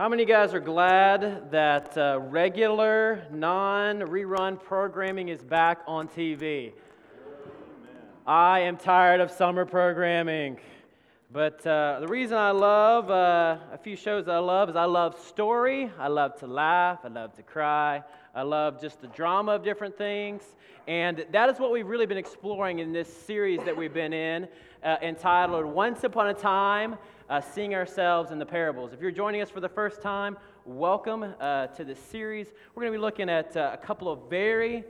How many of you guys are glad that uh, regular, non rerun programming is back on TV? I am tired of summer programming. But uh, the reason I love uh, a few shows I love is I love story, I love to laugh, I love to cry, I love just the drama of different things. And that is what we've really been exploring in this series that we've been in, uh, entitled Once Upon a Time uh, Seeing Ourselves in the Parables. If you're joining us for the first time, welcome uh, to this series. We're going to be looking at uh, a couple of very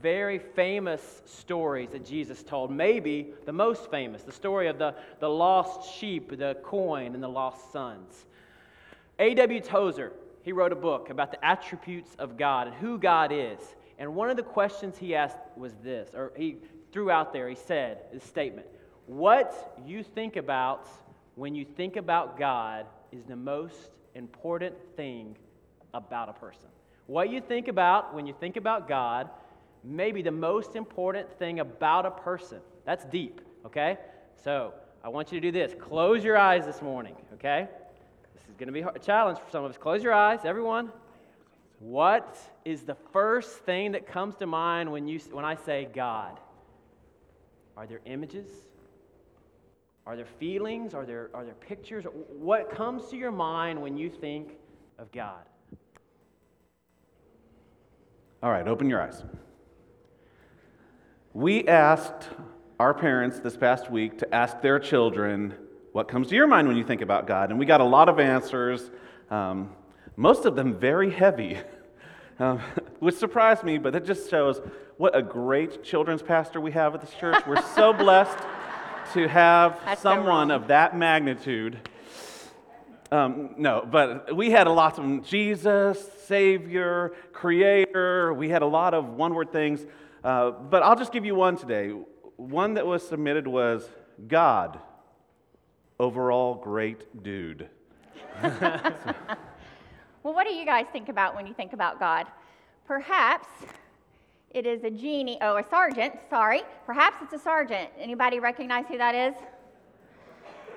very famous stories that Jesus told. Maybe the most famous, the story of the, the lost sheep, the coin, and the lost sons. A.W. Tozer, he wrote a book about the attributes of God and who God is. And one of the questions he asked was this, or he threw out there, he said, this statement What you think about when you think about God is the most important thing about a person. What you think about when you think about God may be the most important thing about a person. That's deep, okay? So I want you to do this. Close your eyes this morning, okay? This is going to be a challenge for some of us. Close your eyes, everyone. What is the first thing that comes to mind when, you, when I say God? Are there images? Are there feelings? Are there, are there pictures? What comes to your mind when you think of God? All right, open your eyes. We asked our parents this past week to ask their children, What comes to your mind when you think about God? And we got a lot of answers. Um, most of them very heavy, um, which surprised me, but it just shows what a great children's pastor we have at this church. We're so blessed to have That's someone of that magnitude. Um, no, but we had a lot of them Jesus, Savior, Creator. We had a lot of one word things. Uh, but I'll just give you one today. One that was submitted was God, overall great dude. Well, what do you guys think about when you think about God? Perhaps it is a genie, oh, a sergeant, sorry. Perhaps it's a sergeant. Anybody recognize who that is?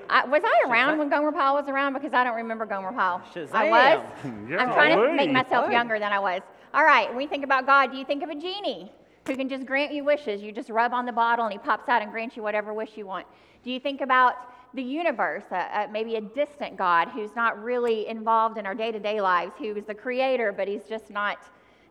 I, was I around when Gomer Pyle was around? Because I don't remember Gomer Pyle. Shazam. I was. I'm trying to make myself younger than I was. All right, when you think about God, do you think of a genie who can just grant you wishes? You just rub on the bottle and he pops out and grants you whatever wish you want. Do you think about the universe, uh, uh, maybe a distant God who's not really involved in our day to day lives, who is the creator, but he's just not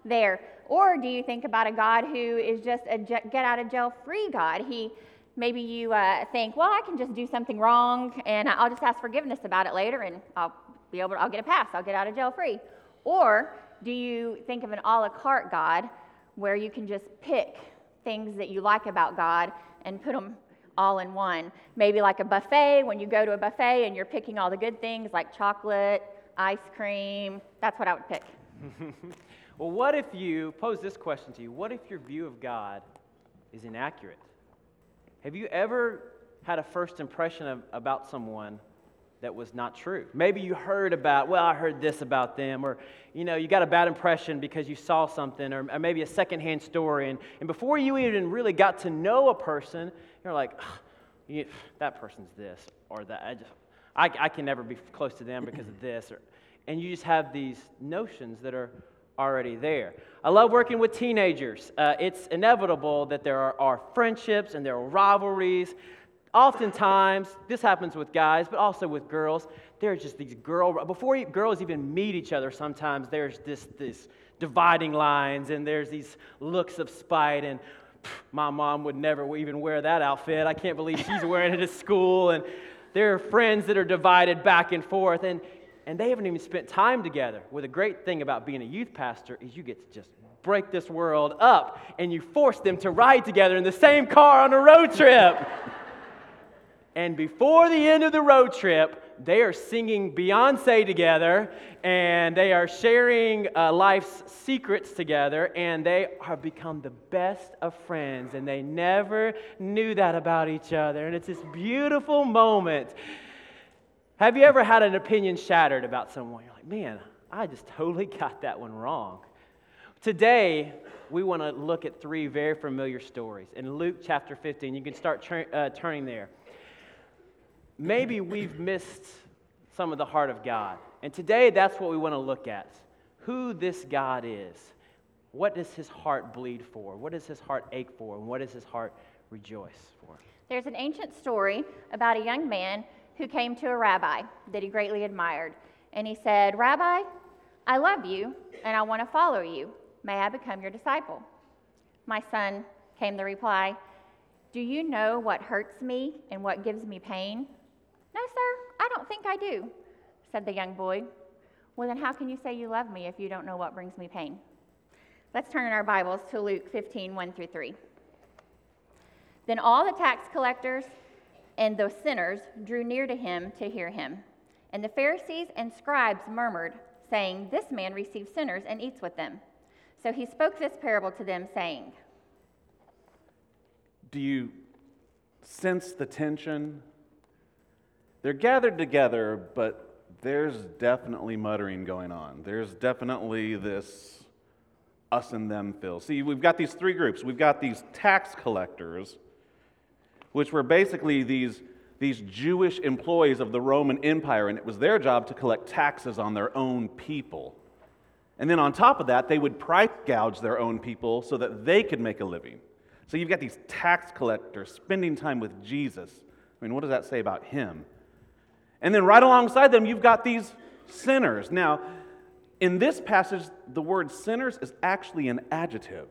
there? Or do you think about a God who is just a get out of jail free God? He maybe you uh, think, well, I can just do something wrong and I'll just ask forgiveness about it later and I'll be able to, I'll get a pass, I'll get out of jail free. Or do you think of an a la carte God where you can just pick things that you like about God and put them all in one. Maybe like a buffet, when you go to a buffet and you're picking all the good things like chocolate, ice cream. That's what I would pick. well, what if you pose this question to you? What if your view of God is inaccurate? Have you ever had a first impression of, about someone that was not true. Maybe you heard about, well, I heard this about them, or you know, you got a bad impression because you saw something, or, or maybe a secondhand story. And, and before you even really got to know a person, you're like, you, that person's this, or that. I, just, I, I can never be close to them because of this. Or, and you just have these notions that are already there. I love working with teenagers. Uh, it's inevitable that there are, are friendships and there are rivalries oftentimes, this happens with guys, but also with girls. There's just these girl, before girls even meet each other, sometimes there's this, this dividing lines and there's these looks of spite and my mom would never even wear that outfit. I can't believe she's wearing it at school. And there are friends that are divided back and forth, and, and they haven't even spent time together. Well, the great thing about being a youth pastor is you get to just break this world up, and you force them to ride together in the same car on a road trip. And before the end of the road trip, they are singing Beyonce together and they are sharing uh, life's secrets together and they have become the best of friends and they never knew that about each other. And it's this beautiful moment. Have you ever had an opinion shattered about someone? You're like, man, I just totally got that one wrong. Today, we want to look at three very familiar stories. In Luke chapter 15, you can start uh, turning there maybe we've missed some of the heart of God. And today, that's what we want to look at who this God is. What does his heart bleed for? What does his heart ache for? And what does his heart rejoice for? There's an ancient story about a young man who came to a rabbi that he greatly admired. And he said, Rabbi, I love you and I want to follow you. May I become your disciple? My son, came the reply, Do you know what hurts me and what gives me pain? No, sir, I don't think I do, said the young boy. Well, then how can you say you love me if you don't know what brings me pain? Let's turn in our Bibles to Luke 15, 1 through 3. Then all the tax collectors and the sinners drew near to him to hear him. And the Pharisees and scribes murmured, saying, This man receives sinners and eats with them. So he spoke this parable to them, saying, Do you sense the tension? They're gathered together, but there's definitely muttering going on. There's definitely this us and them feel. See, we've got these three groups. We've got these tax collectors, which were basically these, these Jewish employees of the Roman Empire, and it was their job to collect taxes on their own people. And then on top of that, they would price gouge their own people so that they could make a living. So you've got these tax collectors spending time with Jesus. I mean, what does that say about him? And then right alongside them, you've got these sinners. Now, in this passage, the word sinners is actually an adjective.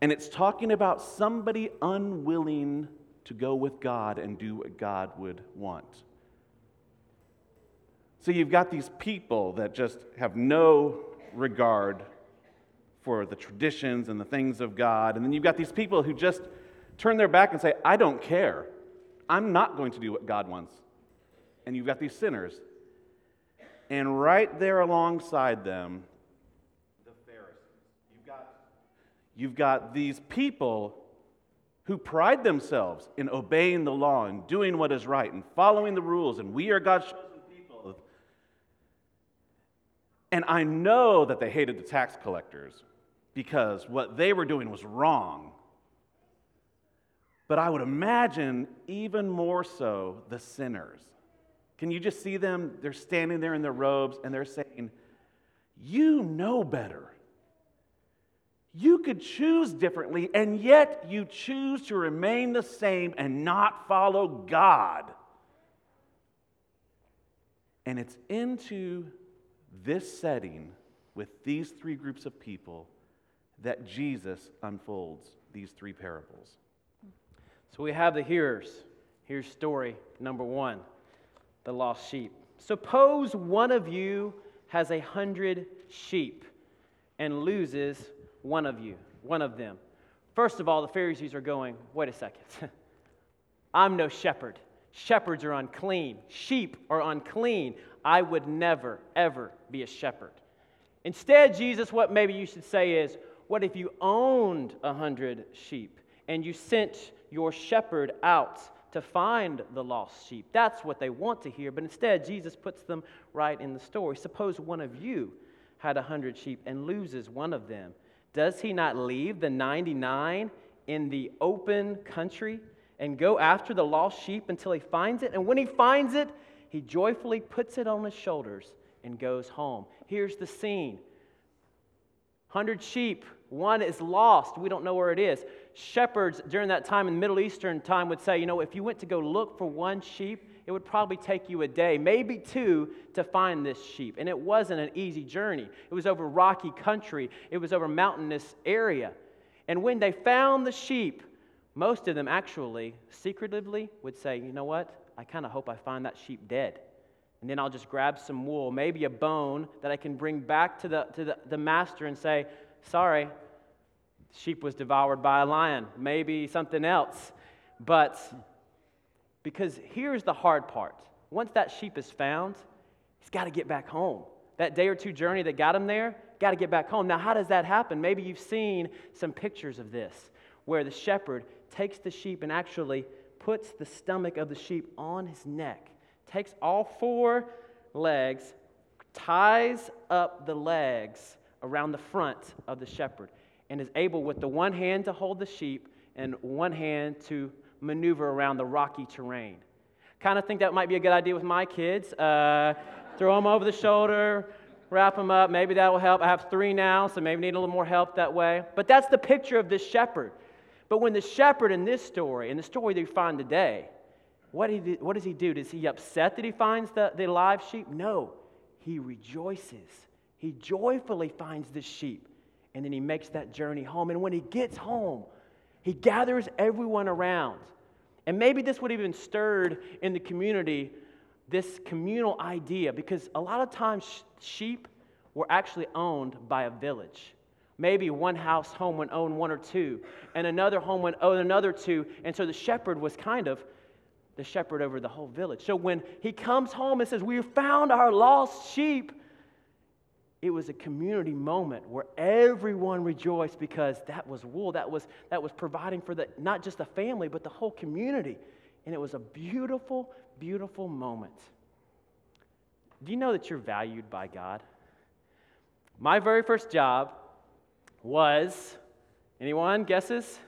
And it's talking about somebody unwilling to go with God and do what God would want. So you've got these people that just have no regard for the traditions and the things of God. And then you've got these people who just turn their back and say, I don't care. I'm not going to do what God wants and you've got these sinners. And right there alongside them, the Pharisees. You've got, you've got these people who pride themselves in obeying the law and doing what is right and following the rules, and we are God's chosen people. And I know that they hated the tax collectors because what they were doing was wrong. But I would imagine even more so the sinners can you just see them? They're standing there in their robes and they're saying, You know better. You could choose differently, and yet you choose to remain the same and not follow God. And it's into this setting with these three groups of people that Jesus unfolds these three parables. So we have the hearers. Here's story number one the lost sheep. Suppose one of you has a hundred sheep and loses one of you, one of them. First of all, the Pharisees are going, wait a second. I'm no shepherd. Shepherds are unclean. Sheep are unclean. I would never, ever be a shepherd. Instead, Jesus, what maybe you should say is, what if you owned a hundred sheep and you sent your shepherd out to find the lost sheep. That's what they want to hear, but instead, Jesus puts them right in the story. Suppose one of you had a hundred sheep and loses one of them. Does he not leave the 99 in the open country and go after the lost sheep until he finds it? And when he finds it, he joyfully puts it on his shoulders and goes home. Here's the scene 100 sheep, one is lost. We don't know where it is shepherds during that time in Middle Eastern time would say, you know, if you went to go look for one sheep, it would probably take you a day, maybe two, to find this sheep. And it wasn't an easy journey. It was over rocky country, it was over mountainous area. And when they found the sheep, most of them actually secretively would say, you know what? I kind of hope I find that sheep dead. And then I'll just grab some wool, maybe a bone that I can bring back to the, to the, the master and say, sorry, sheep was devoured by a lion, maybe something else. But because here's the hard part once that sheep is found, he's got to get back home. That day or two journey that got him there, got to get back home. Now, how does that happen? Maybe you've seen some pictures of this where the shepherd takes the sheep and actually puts the stomach of the sheep on his neck, takes all four legs, ties up the legs around the front of the shepherd and is able with the one hand to hold the sheep and one hand to maneuver around the rocky terrain. Kind of think that might be a good idea with my kids. Uh, throw them over the shoulder, wrap them up. Maybe that will help. I have three now, so maybe need a little more help that way. But that's the picture of this shepherd. But when the shepherd in this story, in the story that we find today, what, he, what does he do? Does he upset that he finds the, the live sheep? No. He rejoices. He joyfully finds the sheep, and then he makes that journey home. And when he gets home, he gathers everyone around. And maybe this would have even stirred in the community this communal idea because a lot of times sheep were actually owned by a village. Maybe one house home would own one or two, and another home would own another two. And so the shepherd was kind of the shepherd over the whole village. So when he comes home and says, We found our lost sheep, it was a community moment where everyone rejoiced because that was wool that was that was providing for the not just the family but the whole community. And it was a beautiful beautiful moment. Do you know that you're valued by god? My very first job was anyone guesses?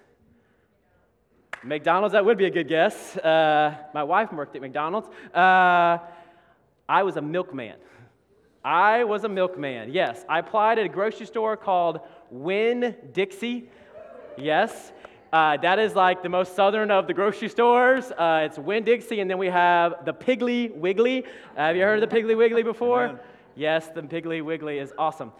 Mcdonald's that would be a good guess. Uh, my wife worked at mcdonald's. Uh, i was a milkman I was a milkman. Yes, I applied at a grocery store called Winn Dixie. Yes, uh, that is like the most southern of the grocery stores. Uh, it's Winn Dixie, and then we have the Piggly Wiggly. Uh, have you heard of the Piggly Wiggly before? Yes, the Piggly Wiggly is awesome.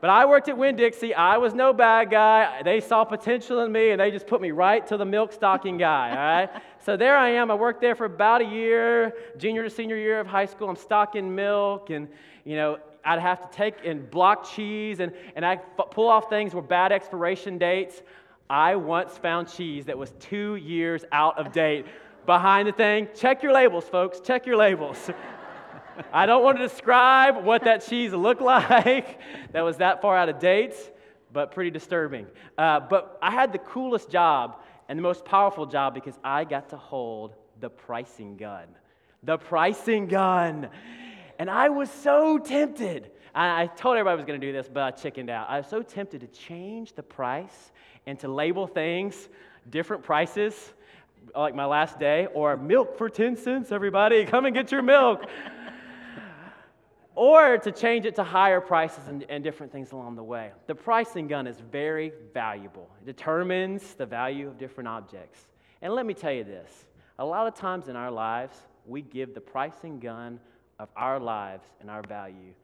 But I worked at Winn Dixie. I was no bad guy. They saw potential in me and they just put me right to the milk stocking guy, all right? so there I am. I worked there for about a year, junior to senior year of high school. I'm stocking milk and, you know, I'd have to take and block cheese and, and I pull off things with bad expiration dates. I once found cheese that was two years out of date behind the thing. Check your labels, folks. Check your labels. I don't want to describe what that cheese looked like that was that far out of date, but pretty disturbing. Uh, but I had the coolest job and the most powerful job because I got to hold the pricing gun. The pricing gun. And I was so tempted. I, I told everybody I was going to do this, but I chickened out. I was so tempted to change the price and to label things different prices, like my last day, or milk for 10 cents, everybody, come and get your milk or to change it to higher prices and, and, different things along the way. The pricing gun is very valuable, it determines the value of different objects. And let me tell you this a lot of times in our lives, we give the pricing gun of our lives and our value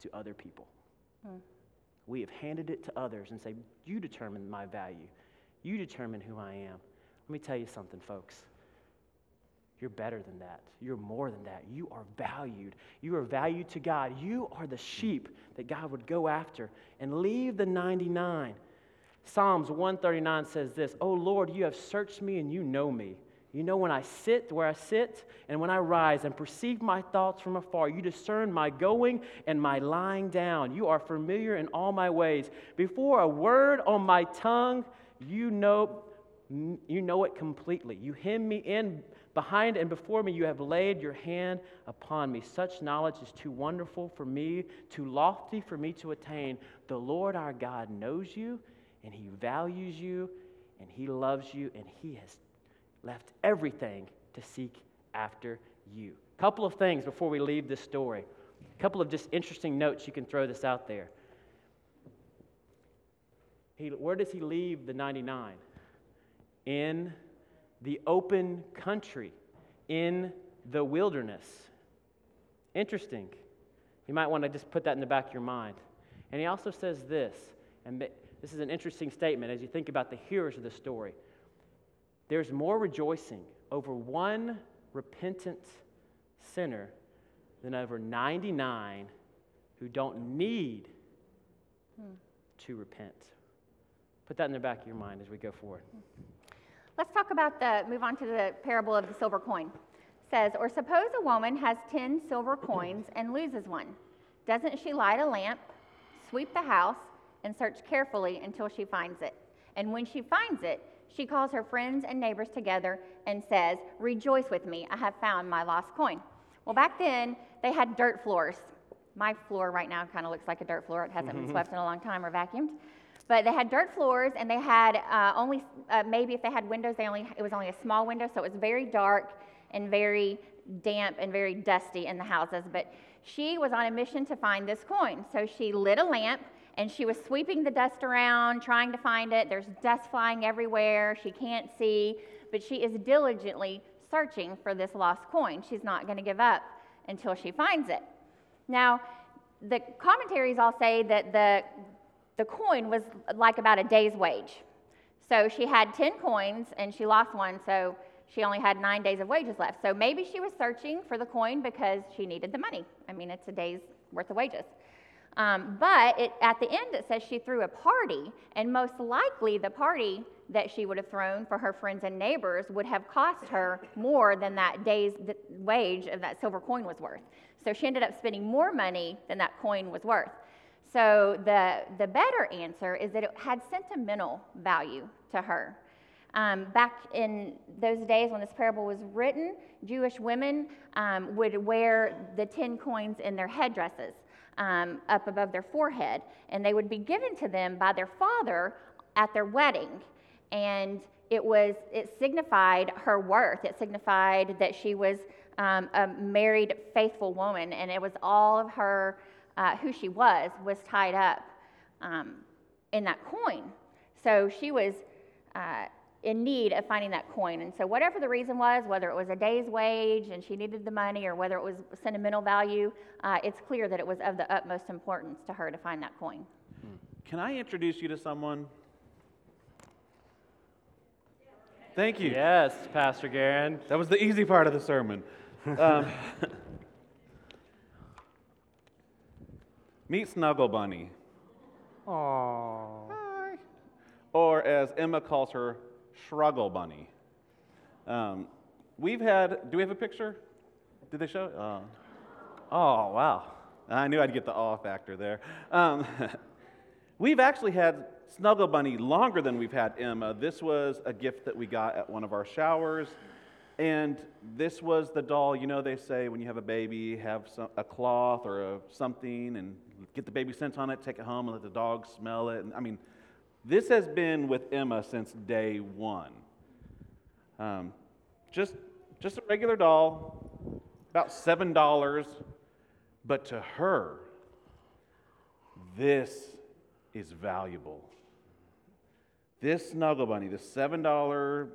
to other people. Hmm. We have handed it to others and say, You determine my value, you determine who I am. Let me tell you something, folks. You're better than that. You're more than that. You are valued. You are valued to God. You are the sheep that God would go after and leave the 99. Psalms 139 says this Oh Lord, you have searched me and you know me. You know when I sit where I sit and when I rise and perceive my thoughts from afar. You discern my going and my lying down. You are familiar in all my ways. Before a word on my tongue, you know, you know it completely. You hem me in Behind and before me, you have laid your hand upon me. Such knowledge is too wonderful for me, too lofty for me to attain. The Lord our God knows you, and he values you, and he loves you, and he has left everything to seek after you. A couple of things before we leave this story. A couple of just interesting notes. You can throw this out there. He, where does he leave the 99? In the open country, in the wilderness. Interesting. You might want to just put that in the back of your mind. And he also says this, and this is an interesting statement as you think about the hearers of the story. There's more rejoicing over one repentant sinner than over 99 who don't need hmm. to repent. Put that in the back of your mind as we go forward. Let's talk about the, move on to the parable of the silver coin. It says, or suppose a woman has 10 silver coins and loses one. Doesn't she light a lamp, sweep the house, and search carefully until she finds it? And when she finds it, she calls her friends and neighbors together and says, Rejoice with me, I have found my lost coin. Well, back then, they had dirt floors. My floor right now kind of looks like a dirt floor. It hasn't been mm-hmm. swept in a long time or vacuumed. But they had dirt floors, and they had uh, only uh, maybe if they had windows, they only it was only a small window, so it was very dark and very damp and very dusty in the houses. But she was on a mission to find this coin. So she lit a lamp and she was sweeping the dust around, trying to find it. There's dust flying everywhere. She can't see, but she is diligently searching for this lost coin. She's not going to give up until she finds it. Now, the commentaries all say that the, the coin was like about a day's wage. So she had 10 coins and she lost one, so she only had nine days of wages left. So maybe she was searching for the coin because she needed the money. I mean, it's a day's worth of wages. Um, but it, at the end, it says she threw a party, and most likely the party that she would have thrown for her friends and neighbors would have cost her more than that day's wage of that silver coin was worth. So she ended up spending more money than that coin was worth. So the, the better answer is that it had sentimental value to her. Um, back in those days when this parable was written, Jewish women um, would wear the 10 coins in their headdresses um, up above their forehead, and they would be given to them by their father at their wedding. And it was it signified her worth. It signified that she was um, a married, faithful woman, and it was all of her uh, who she was was tied up um, in that coin. So she was. Uh, in need of finding that coin. And so, whatever the reason was, whether it was a day's wage and she needed the money, or whether it was sentimental value, uh, it's clear that it was of the utmost importance to her to find that coin. Can I introduce you to someone? Thank you. Yes, Pastor Garen. That was the easy part of the sermon. Um, meet Snuggle Bunny. Aww. Hi. Or as Emma calls her, Shruggle Bunny. Um, we've had, do we have a picture? Did they show? Uh, oh, wow. I knew I'd get the awe factor there. Um, we've actually had Snuggle Bunny longer than we've had Emma. This was a gift that we got at one of our showers. And this was the doll, you know, they say when you have a baby, have some, a cloth or a, something and get the baby scent on it, take it home and let the dog smell it. And, I mean, this has been with Emma since day one. Um, just, just a regular doll, about $7, but to her, this is valuable. This Snuggle Bunny, the $7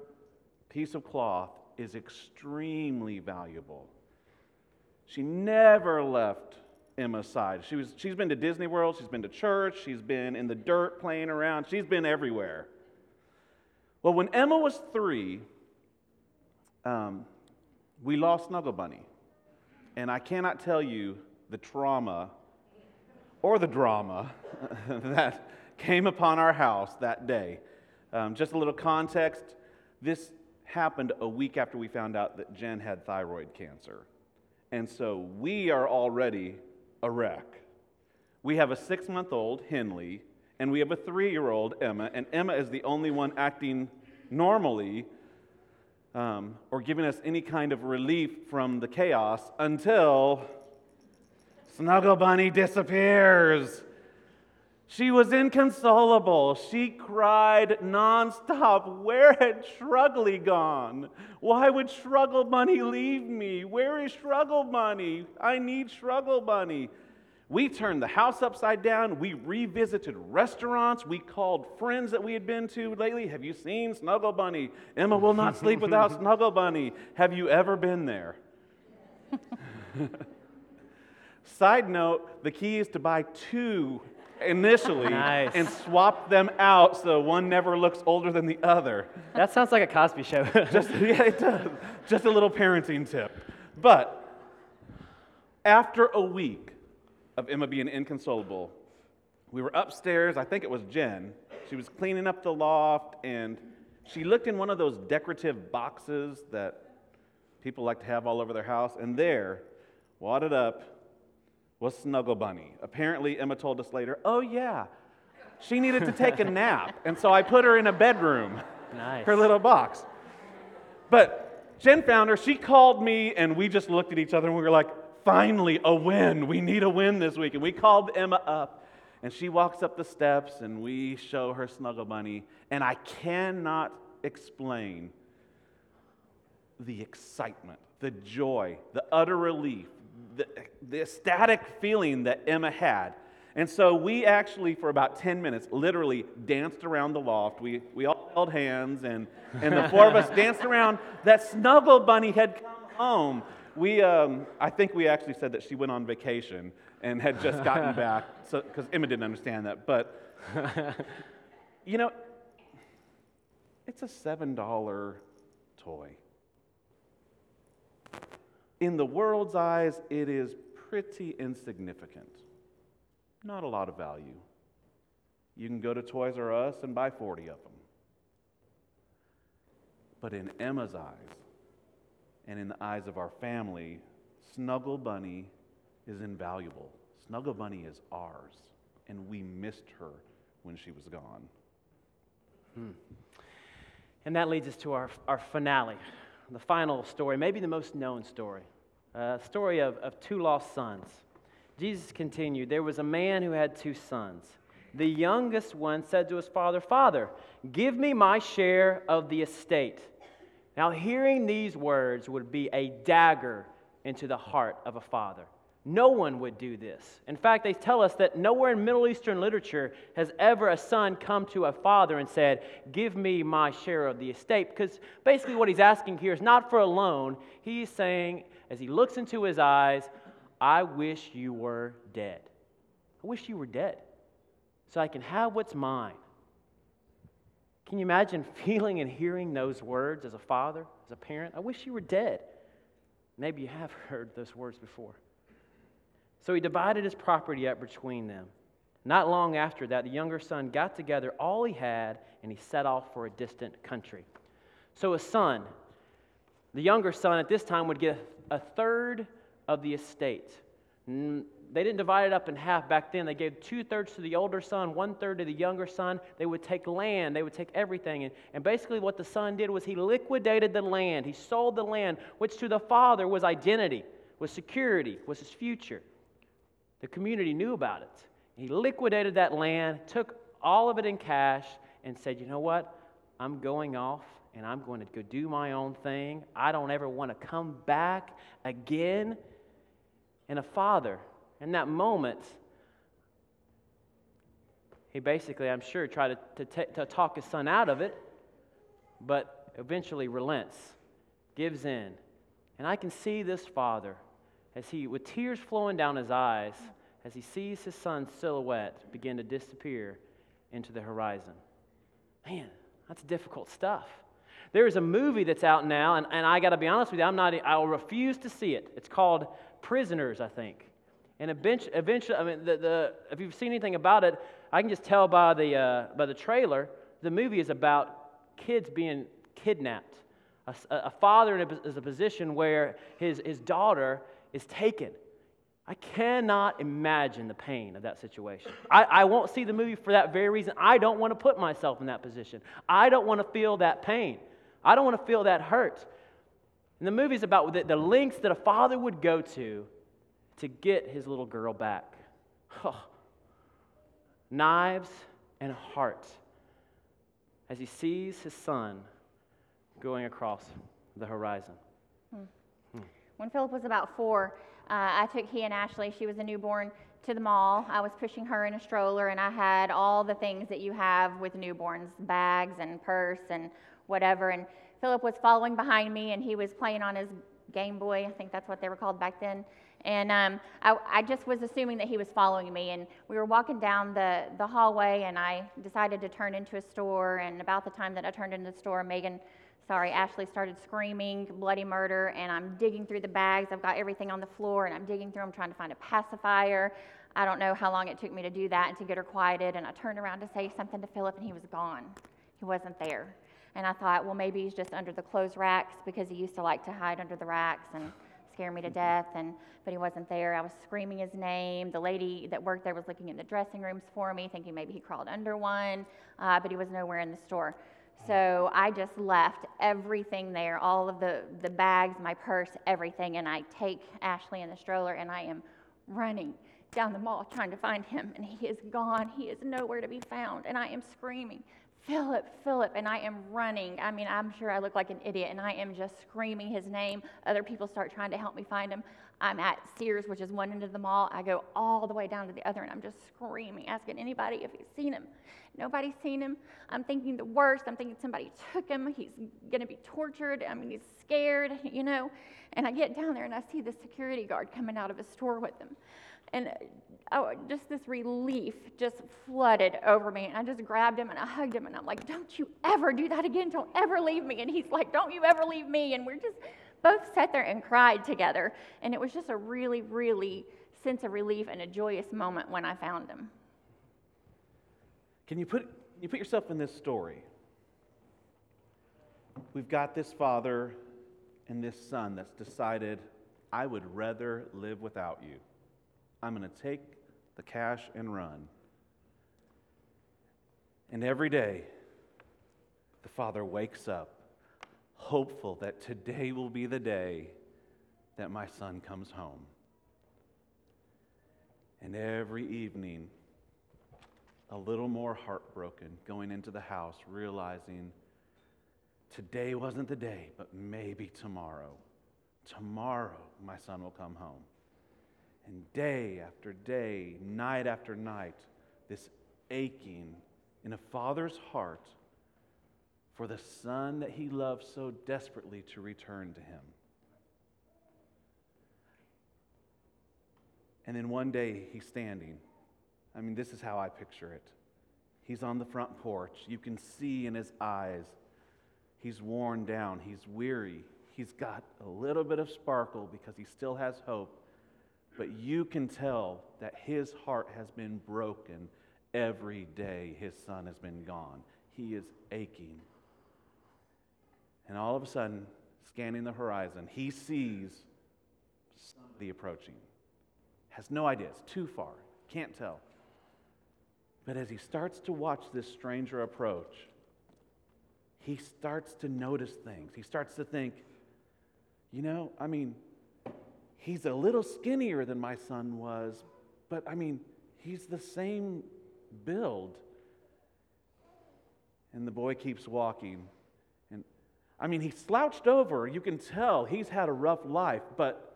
piece of cloth, is extremely valuable. She never left Emma's side. She was, she's been to Disney World, she's been to church, she's been in the dirt playing around, she's been everywhere. Well, when Emma was three, um, we lost Snuggle Bunny. And I cannot tell you the trauma or the drama that came upon our house that day. Um, just a little context this happened a week after we found out that Jen had thyroid cancer. And so we are already a wreck. We have a six month old, Henley, and we have a three year old, Emma, and Emma is the only one acting normally um, or giving us any kind of relief from the chaos until Snuggle Bunny disappears. She was inconsolable. She cried nonstop. Where had Shruggly gone? Why would Struggle Bunny leave me? Where is Struggle Bunny? I need Struggle Bunny. We turned the house upside down. We revisited restaurants. We called friends that we had been to lately. Have you seen Snuggle Bunny? Emma will not sleep without Snuggle Bunny. Have you ever been there? Side note the key is to buy two initially nice. and swap them out so one never looks older than the other. That sounds like a Cosby show. Just, yeah, it does. Just a little parenting tip. But after a week of Emma being inconsolable, we were upstairs. I think it was Jen. She was cleaning up the loft and she looked in one of those decorative boxes that people like to have all over their house, and there, wadded up, was Snuggle Bunny. Apparently, Emma told us later, oh, yeah, she needed to take a nap. And so I put her in a bedroom, nice. her little box. But Jen found her. She called me, and we just looked at each other and we were like, finally, a win. We need a win this week. And we called Emma up, and she walks up the steps, and we show her Snuggle Bunny. And I cannot explain the excitement the joy, the utter relief, the, the ecstatic feeling that Emma had. And so we actually, for about 10 minutes, literally danced around the loft. We, we all held hands, and, and the four of us danced around. That snuggle bunny had come home. We, um, I think we actually said that she went on vacation and had just gotten back, because Emma didn't understand that. But, you know, it's a $7 toy. In the world's eyes, it is pretty insignificant. Not a lot of value. You can go to Toys R Us and buy 40 of them. But in Emma's eyes, and in the eyes of our family, Snuggle Bunny is invaluable. Snuggle Bunny is ours, and we missed her when she was gone. Hmm. And that leads us to our, our finale, the final story, maybe the most known story, a story of, of two lost sons. Jesus continued There was a man who had two sons. The youngest one said to his father, Father, give me my share of the estate. Now, hearing these words would be a dagger into the heart of a father. No one would do this. In fact, they tell us that nowhere in Middle Eastern literature has ever a son come to a father and said, Give me my share of the estate. Because basically, what he's asking here is not for a loan. He's saying, as he looks into his eyes, I wish you were dead. I wish you were dead so I can have what's mine. Can you imagine feeling and hearing those words as a father, as a parent? I wish you were dead. Maybe you have heard those words before. So he divided his property up between them. Not long after that, the younger son got together all he had and he set off for a distant country. So his son, the younger son at this time, would get a third of the estate. They didn't divide it up in half back then. They gave two thirds to the older son, one third to the younger son. They would take land, they would take everything. And, and basically, what the son did was he liquidated the land. He sold the land, which to the father was identity, was security, was his future. The community knew about it. He liquidated that land, took all of it in cash, and said, You know what? I'm going off and I'm going to go do my own thing. I don't ever want to come back again. And a father, in that moment, he basically, I'm sure, tried to, to, t- to talk his son out of it, but eventually relents, gives in. And I can see this father as he, with tears flowing down his eyes, as he sees his son's silhouette begin to disappear into the horizon. Man, that's difficult stuff. There is a movie that's out now, and, and I got to be honest with you, I'm not, I'll refuse to see it. It's called Prisoners, I think. And eventually, I mean, the, the, if you've seen anything about it, I can just tell by the, uh, by the trailer, the movie is about kids being kidnapped. A, a father is a position where his, his daughter is taken. I cannot imagine the pain of that situation. I, I won't see the movie for that very reason. I don't want to put myself in that position. I don't want to feel that pain. I don't want to feel that hurt. And the movie is about the, the lengths that a father would go to to get his little girl back. Oh. Knives and heart as he sees his son going across the horizon. When Philip was about four, uh, I took he and Ashley, she was a newborn, to the mall. I was pushing her in a stroller, and I had all the things that you have with newborns bags and purse and whatever. And Philip was following behind me, and he was playing on his Game Boy. I think that's what they were called back then. And um, I, I, just was assuming that he was following me. And we were walking down the, the hallway, and I decided to turn into a store. And about the time that I turned into the store, Megan, sorry, Ashley started screaming bloody murder. And I'm digging through the bags. I've got everything on the floor, and I'm digging through them trying to find a pacifier. I don't know how long it took me to do that and to get her quieted. And I turned around to say something to Philip, and he was gone. He wasn't there. And I thought, well, maybe he's just under the clothes racks because he used to like to hide under the racks and scare me to death. And but he wasn't there. I was screaming his name. The lady that worked there was looking in the dressing rooms for me, thinking maybe he crawled under one, uh, but he was nowhere in the store. So I just left everything there, all of the, the bags, my purse, everything, and I take Ashley in the stroller and I am running down the mall trying to find him, and he is gone. He is nowhere to be found, and I am screaming, Philip, Philip, and I am running. I mean, I'm sure I look like an idiot, and I am just screaming his name. Other people start trying to help me find him. I'm at Sears, which is one end of the mall. I go all the way down to the other, and I'm just screaming, asking anybody if he's seen him. Nobody's seen him. I'm thinking the worst. I'm thinking somebody took him. He's going to be tortured. I mean, he's scared, you know. And I get down there, and I see the security guard coming out of a store with him. And oh, just this relief just flooded over me. And I just grabbed him and I hugged him and I'm like, Don't you ever do that again. Don't ever leave me. And he's like, Don't you ever leave me. And we're just both sat there and cried together. And it was just a really, really sense of relief and a joyous moment when I found him. Can you put, you put yourself in this story? We've got this father and this son that's decided, I would rather live without you. I'm going to take the cash and run. And every day, the father wakes up hopeful that today will be the day that my son comes home. And every evening, a little more heartbroken, going into the house, realizing today wasn't the day, but maybe tomorrow. Tomorrow, my son will come home. And day after day, night after night, this aching in a father's heart for the son that he loved so desperately to return to him. And then one day he's standing. I mean, this is how I picture it. He's on the front porch. You can see in his eyes, he's worn down, he's weary. He's got a little bit of sparkle because he still has hope but you can tell that his heart has been broken every day his son has been gone. He is aching. And all of a sudden, scanning the horizon, he sees somebody approaching. Has no idea, it's too far, can't tell. But as he starts to watch this stranger approach, he starts to notice things. He starts to think, you know, I mean, he's a little skinnier than my son was, but I mean, he's the same build. And the boy keeps walking. I mean, he slouched over. You can tell he's had a rough life, but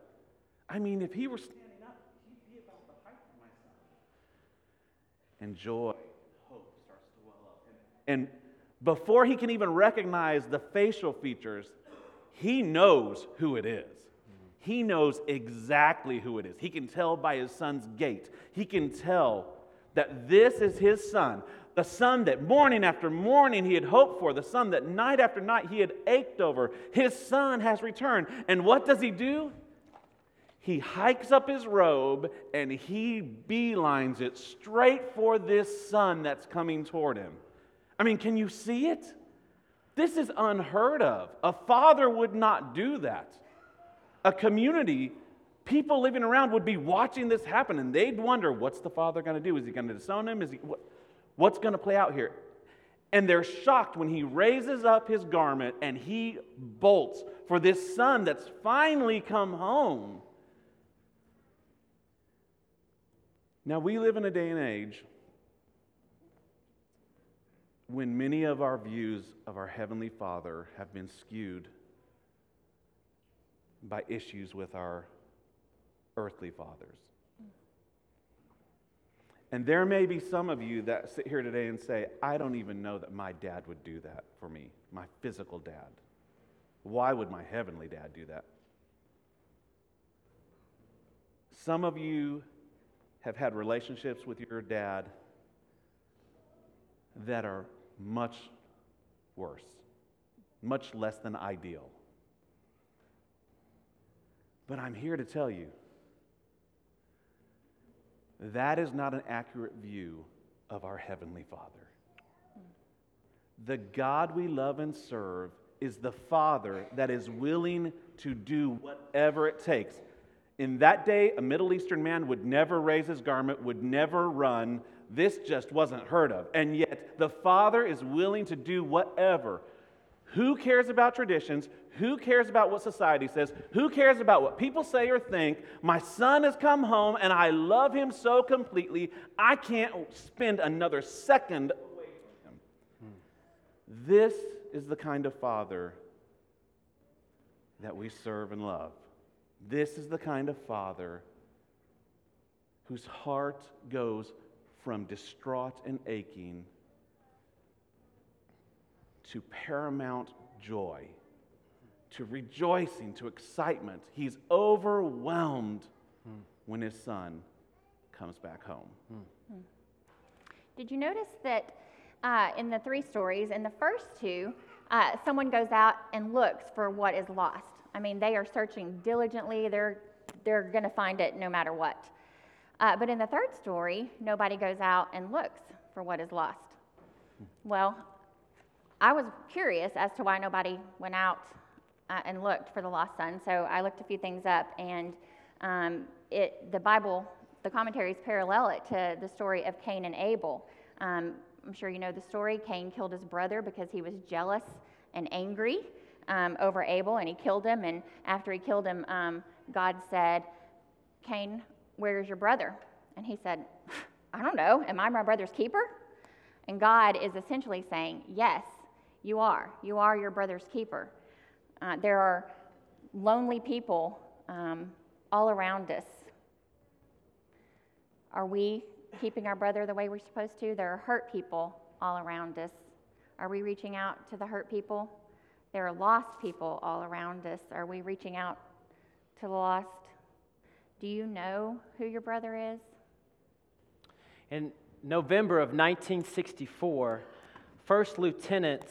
I mean, if he were standing up, he'd be about the height of my son. And joy, hope starts to well up. And before he can even recognize the facial features, he knows who it is. He knows exactly who it is. He can tell by his son's gait. He can tell that this is his son, the son that morning after morning he had hoped for, the son that night after night he had ached over. His son has returned. And what does he do? He hikes up his robe and he beelines it straight for this son that's coming toward him. I mean, can you see it? This is unheard of. A father would not do that a community, people living around would be watching this happen and they'd wonder what's the father going to do? Is he going to disown him? Is he, what, what's going to play out here? And they're shocked when he raises up his garment and he bolts for this son that's finally come home. Now, we live in a day and age when many of our views of our Heavenly Father have been skewed by issues with our earthly fathers. And there may be some of you that sit here today and say, I don't even know that my dad would do that for me, my physical dad. Why would my heavenly dad do that? Some of you have had relationships with your dad that are much worse, much less than ideal. But I'm here to tell you that is not an accurate view of our Heavenly Father. The God we love and serve is the Father that is willing to do whatever it takes. In that day, a Middle Eastern man would never raise his garment, would never run. This just wasn't heard of. And yet, the Father is willing to do whatever who cares about traditions? Who cares about what society says? Who cares about what people say or think? My son has come home and I love him so completely, I can't spend another second away from him. Hmm. This is the kind of father that we serve and love. This is the kind of father whose heart goes from distraught and aching to paramount joy, to rejoicing, to excitement. He's overwhelmed when his son comes back home. Did you notice that uh, in the three stories, in the first two, uh, someone goes out and looks for what is lost? I mean, they are searching diligently, they're, they're going to find it no matter what. Uh, but in the third story, nobody goes out and looks for what is lost. Well, I was curious as to why nobody went out uh, and looked for the lost son, so I looked a few things up, and um, it, the Bible, the commentaries parallel it to the story of Cain and Abel. Um, I'm sure you know the story. Cain killed his brother because he was jealous and angry um, over Abel, and he killed him. And after he killed him, um, God said, Cain, where is your brother? And he said, I don't know. Am I my brother's keeper? And God is essentially saying, Yes, you are. You are your brother's keeper. Uh, there are lonely people um, all around us. Are we keeping our brother the way we're supposed to? There are hurt people all around us. Are we reaching out to the hurt people? There are lost people all around us. Are we reaching out to the lost? Do you know who your brother is? In November of 1964, First Lieutenant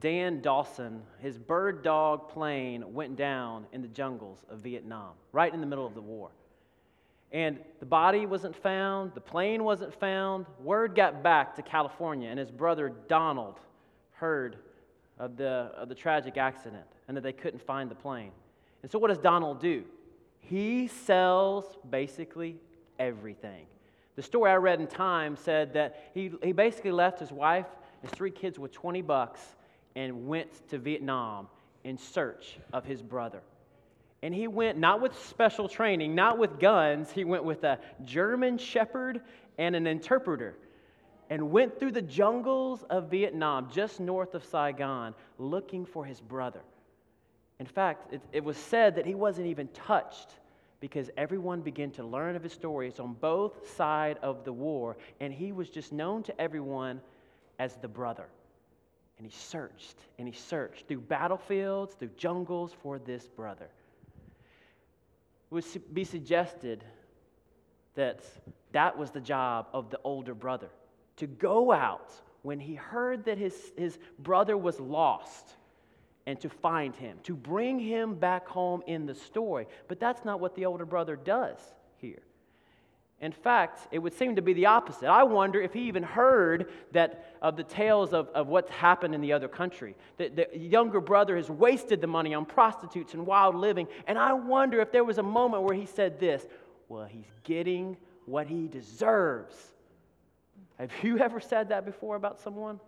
Dan Dawson, his bird dog plane went down in the jungles of Vietnam, right in the middle of the war. And the body wasn't found, the plane wasn't found. Word got back to California, and his brother Donald heard of the, of the tragic accident and that they couldn't find the plane. And so, what does Donald do? He sells basically everything. The story I read in Time said that he, he basically left his wife, his three kids with 20 bucks, and went to Vietnam in search of his brother. And he went not with special training, not with guns, he went with a German shepherd and an interpreter and went through the jungles of Vietnam, just north of Saigon, looking for his brother. In fact, it, it was said that he wasn't even touched because everyone began to learn of his stories on both sides of the war, and he was just known to everyone as the brother. And he searched and he searched through battlefields, through jungles for this brother. It would be suggested that that was the job of the older brother to go out when he heard that his, his brother was lost and to find him, to bring him back home in the story. But that's not what the older brother does. In fact, it would seem to be the opposite. I wonder if he even heard that of the tales of, of what's happened in the other country. The, the younger brother has wasted the money on prostitutes and wild living. And I wonder if there was a moment where he said this Well, he's getting what he deserves. Have you ever said that before about someone?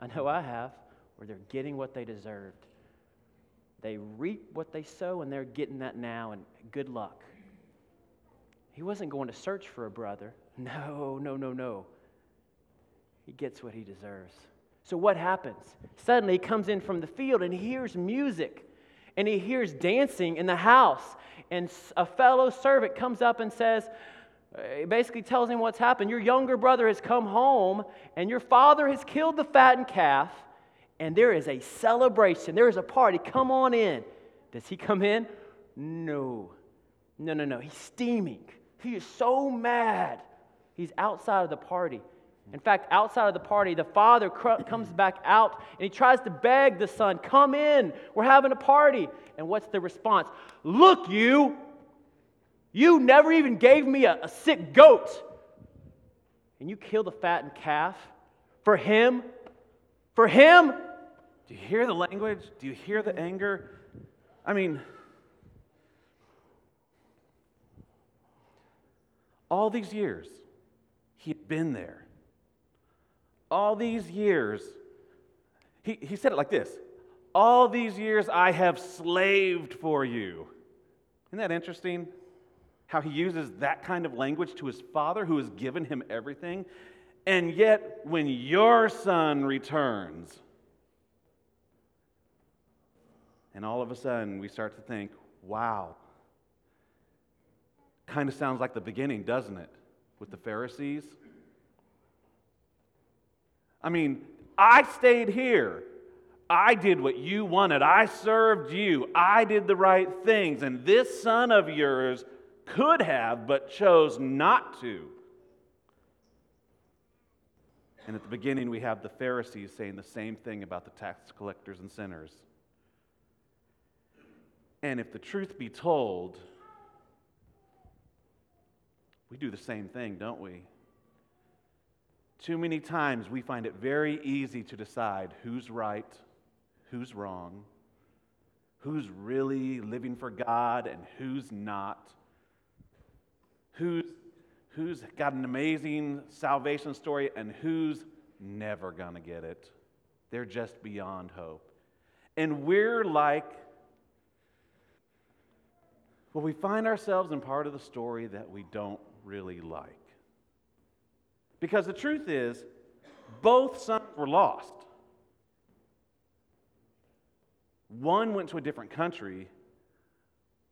I know I have, where they're getting what they deserved. They reap what they sow, and they're getting that now, and good luck. He wasn't going to search for a brother. No, no, no, no. He gets what he deserves. So, what happens? Suddenly, he comes in from the field and he hears music and he hears dancing in the house. And a fellow servant comes up and says, uh, he basically tells him what's happened. Your younger brother has come home, and your father has killed the fattened calf, and there is a celebration. There is a party. Come on in. Does he come in? No. No, no, no. He's steaming. He is so mad. He's outside of the party. In fact, outside of the party, the father cr- comes back out and he tries to beg the son, Come in, we're having a party. And what's the response? Look, you, you never even gave me a, a sick goat. And you killed a fattened calf for him? For him? Do you hear the language? Do you hear the anger? I mean, All these years, he'd been there. All these years, he, he said it like this All these years I have slaved for you. Isn't that interesting? How he uses that kind of language to his father who has given him everything. And yet, when your son returns, and all of a sudden we start to think, wow, kind of sounds like the beginning, doesn't it? With the Pharisees. I mean, I stayed here. I did what you wanted. I served you. I did the right things. And this son of yours could have, but chose not to. And at the beginning, we have the Pharisees saying the same thing about the tax collectors and sinners. And if the truth be told, we do the same thing, don't we? Too many times we find it very easy to decide who's right, who's wrong, who's really living for God, and who's not, who's, who's got an amazing salvation story, and who's never going to get it. They're just beyond hope. And we're like, well, we find ourselves in part of the story that we don't really like. Because the truth is, both sons were lost. One went to a different country,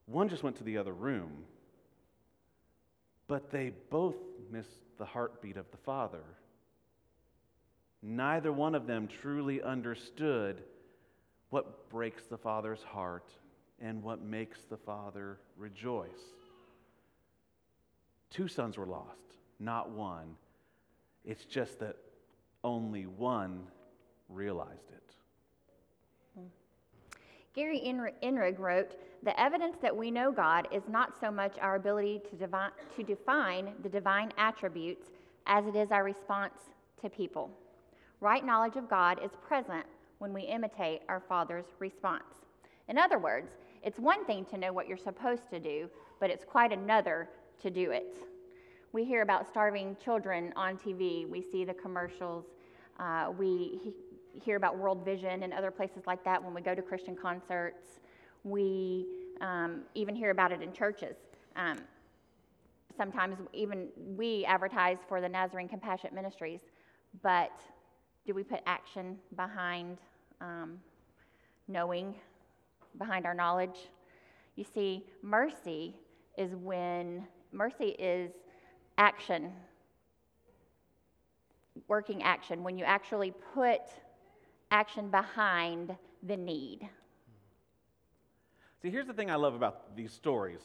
one just went to the other room. But they both missed the heartbeat of the Father. Neither one of them truly understood what breaks the Father's heart and what makes the Father rejoice. Two sons were lost, not one. It's just that only one realized it. Gary Inrig wrote The evidence that we know God is not so much our ability to, devi- to define the divine attributes as it is our response to people. Right knowledge of God is present when we imitate our Father's response. In other words, it's one thing to know what you're supposed to do, but it's quite another to do it. We hear about starving children on TV, we see the commercials, uh, we he- hear about World Vision and other places like that when we go to Christian concerts. We um, even hear about it in churches. Um, sometimes even we advertise for the Nazarene Compassionate Ministries, but do we put action behind um, knowing, behind our knowledge? You see, mercy is when mercy is action, working action, when you actually put action behind the need. See, here's the thing I love about these stories,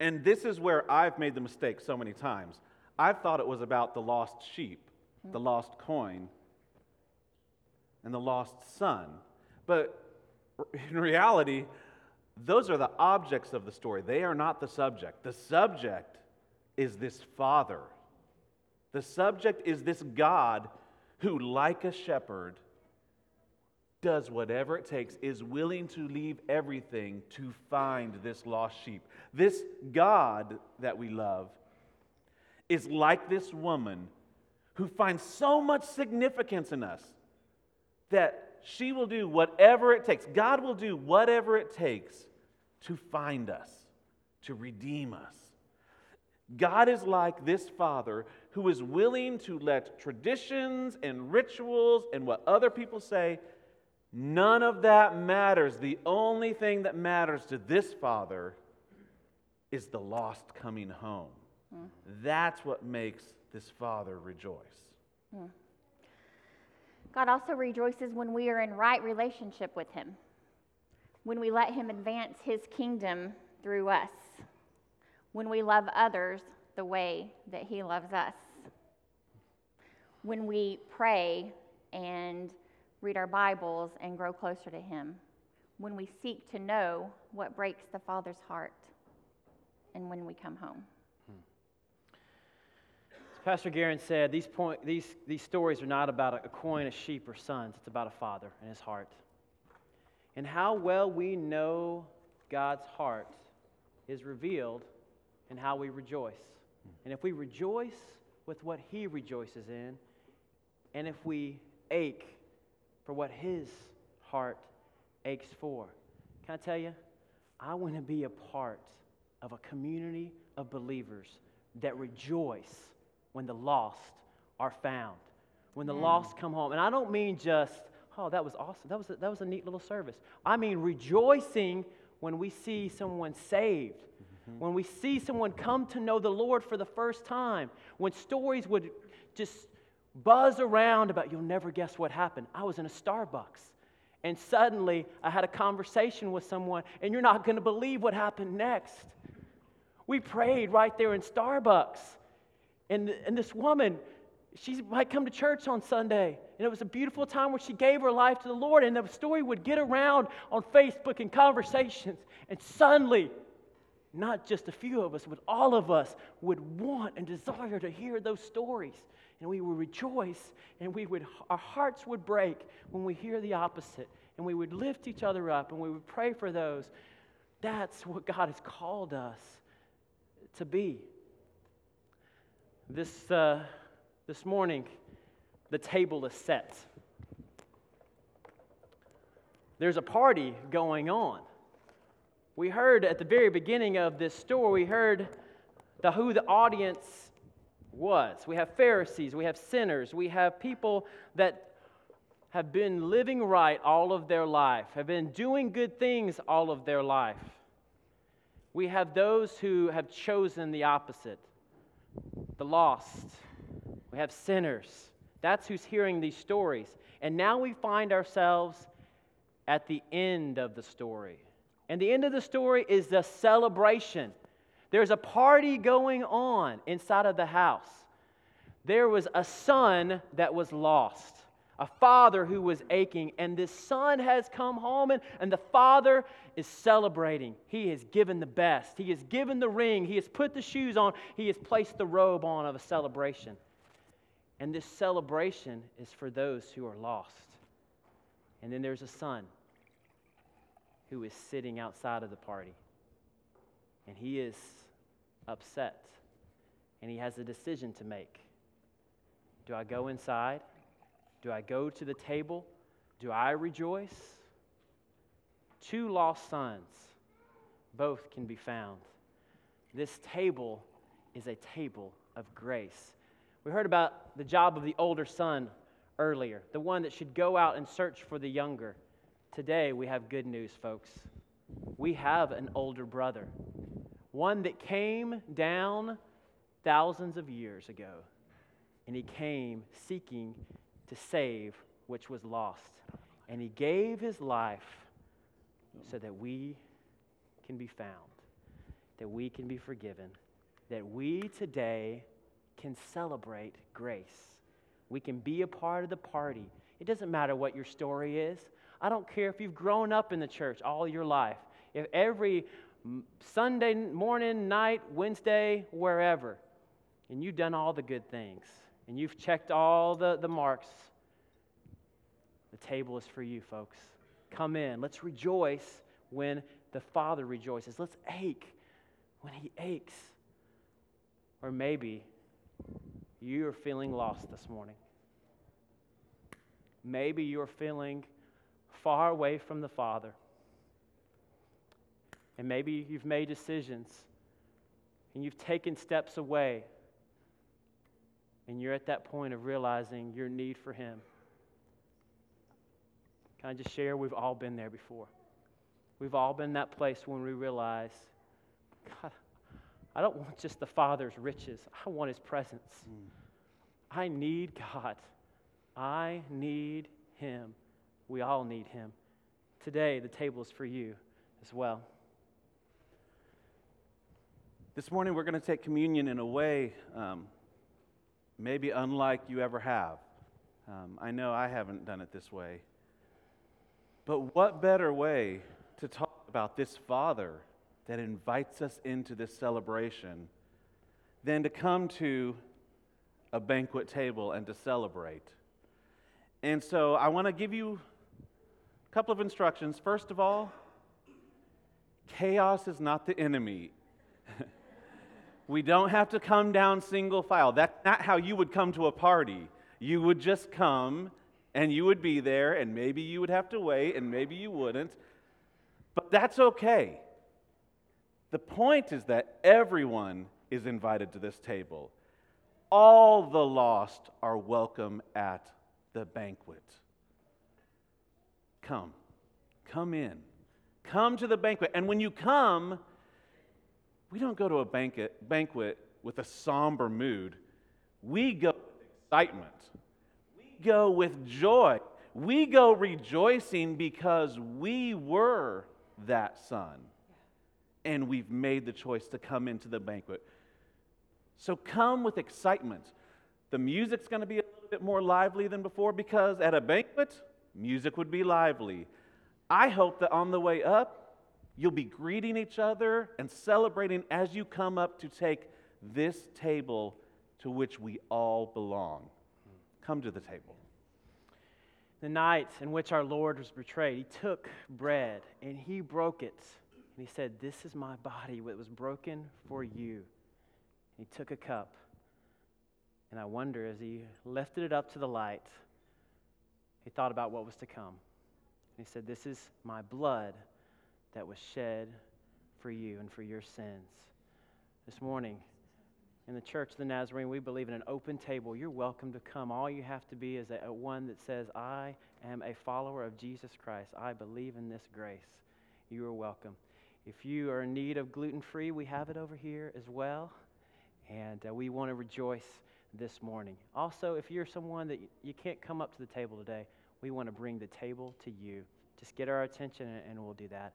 and this is where I've made the mistake so many times. I've thought it was about the lost sheep, mm-hmm. the lost coin, and the lost son. But in reality, those are the objects of the story. They are not the subject. The subject is this Father. The subject is this God who, like a shepherd, does whatever it takes, is willing to leave everything to find this lost sheep. This God that we love is like this woman who finds so much significance in us that she will do whatever it takes. God will do whatever it takes to find us, to redeem us. God is like this father who is willing to let traditions and rituals and what other people say, none of that matters. The only thing that matters to this father is the lost coming home. Mm. That's what makes this father rejoice. Mm. God also rejoices when we are in right relationship with him, when we let him advance his kingdom through us when we love others the way that He loves us. When we pray and read our Bibles and grow closer to Him. When we seek to know what breaks the Father's heart. And when we come home. Hmm. As Pastor Garen said, these, point, these, these stories are not about a coin, a sheep, or sons. It's about a father and his heart. And how well we know God's heart is revealed and how we rejoice. And if we rejoice with what He rejoices in, and if we ache for what His heart aches for, can I tell you? I want to be a part of a community of believers that rejoice when the lost are found, when the mm. lost come home. And I don't mean just, oh, that was awesome. That was a, that was a neat little service. I mean, rejoicing when we see someone saved, mm-hmm. when we see someone come to know the Lord for the first time, when stories would just buzz around about, you'll never guess what happened. I was in a Starbucks. And suddenly I had a conversation with someone, and you're not going to believe what happened next. We prayed right there in Starbucks. And, and this woman, she might come to church on Sunday. And it was a beautiful time where she gave her life to the Lord. And the story would get around on Facebook and conversations. And suddenly, not just a few of us, but all of us would want and desire to hear those stories and we would rejoice and we would our hearts would break when we hear the opposite and we would lift each other up and we would pray for those that's what god has called us to be this uh, this morning the table is set there's a party going on we heard at the very beginning of this story we heard the who the audience was. We have Pharisees, we have sinners, we have people that have been living right all of their life, have been doing good things all of their life. We have those who have chosen the opposite, the lost. We have sinners. That's who's hearing these stories. And now we find ourselves at the end of the story. And the end of the story is the celebration. There's a party going on inside of the house. There was a son that was lost, a father who was aching, and this son has come home, and, and the father is celebrating. He has given the best, he has given the ring, he has put the shoes on, he has placed the robe on of a celebration. And this celebration is for those who are lost. And then there's a son who is sitting outside of the party. And he is upset. And he has a decision to make. Do I go inside? Do I go to the table? Do I rejoice? Two lost sons, both can be found. This table is a table of grace. We heard about the job of the older son earlier, the one that should go out and search for the younger. Today, we have good news, folks. We have an older brother one that came down thousands of years ago, and he came seeking to save which was lost. And he gave his life so that we can be found, that we can be forgiven, that we today can celebrate grace. We can be a part of the party. It doesn't matter what your story is. I don't care if you've grown up in the church all your life. If every Sunday morning, night, Wednesday, wherever, and you've done all the good things, and you've checked all the, the marks, the table is for you, folks. Come in. Let's rejoice when the Father rejoices. Let's ache when He aches. Or maybe you are feeling lost this morning. Maybe you're feeling far away from the Father. And maybe you've made decisions and you've taken steps away. And you're at that point of realizing your need for Him. Can I just share? We've all been there before. We've all been that place when we realize, God, I don't want just the Father's riches, I want His presence. Mm. I need God. I need Him. We all need Him. Today, the table is for you as well. This morning, we're going to take communion in a way um, maybe unlike you ever have. Um, I know I haven't done it this way. But what better way to talk about this Father that invites us into this celebration than to come to a banquet table and to celebrate? And so I want to give you a couple of instructions. First of all, chaos is not the enemy. We don't have to come down single file. That's not how you would come to a party. You would just come and you would be there, and maybe you would have to wait, and maybe you wouldn't. But that's okay. The point is that everyone is invited to this table. All the lost are welcome at the banquet. come. Come in. Come to the banquet. And when you come, we don't go to a banquet, banquet with a somber mood. We go with excitement. We go with joy. We go rejoicing because we were that son. And we've made the choice to come into the banquet. So come with excitement. The music's going to be a little bit more lively than before because at a banquet, music would be lively. I hope that on the way up, you'll be greeting each other and celebrating as you come up to take this table to which we all belong. Come to the table. The night in which our Lord was betrayed, he took bread and he broke it. And he said, This is my body that was broken for you. He took a cup. And I wonder, as he lifted it up to the light, he thought about what was to come. He said, This is my blood that was shed for you and for your sins. This morning, in the Church of the Nazarene, we believe in an open table. You're welcome to come. All you have to be is a, a one that says, I am a follower of Jesus Christ. I believe in this grace. You are welcome. If you are in need of gluten free, we have it over here as well. And uh, we want to rejoice this morning. Also, if you're someone that you can't come up to the table today, we want to bring the table to you. Just get our attention and, and we'll do that.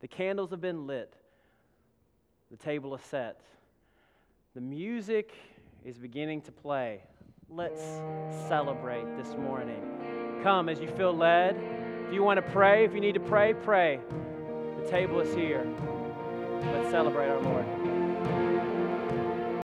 The candles have been lit, the table is set, the music is beginning to play. Let's celebrate this morning. Come as you feel led. If you want to pray, if you need to pray, pray. Table is here. Let's celebrate our Lord.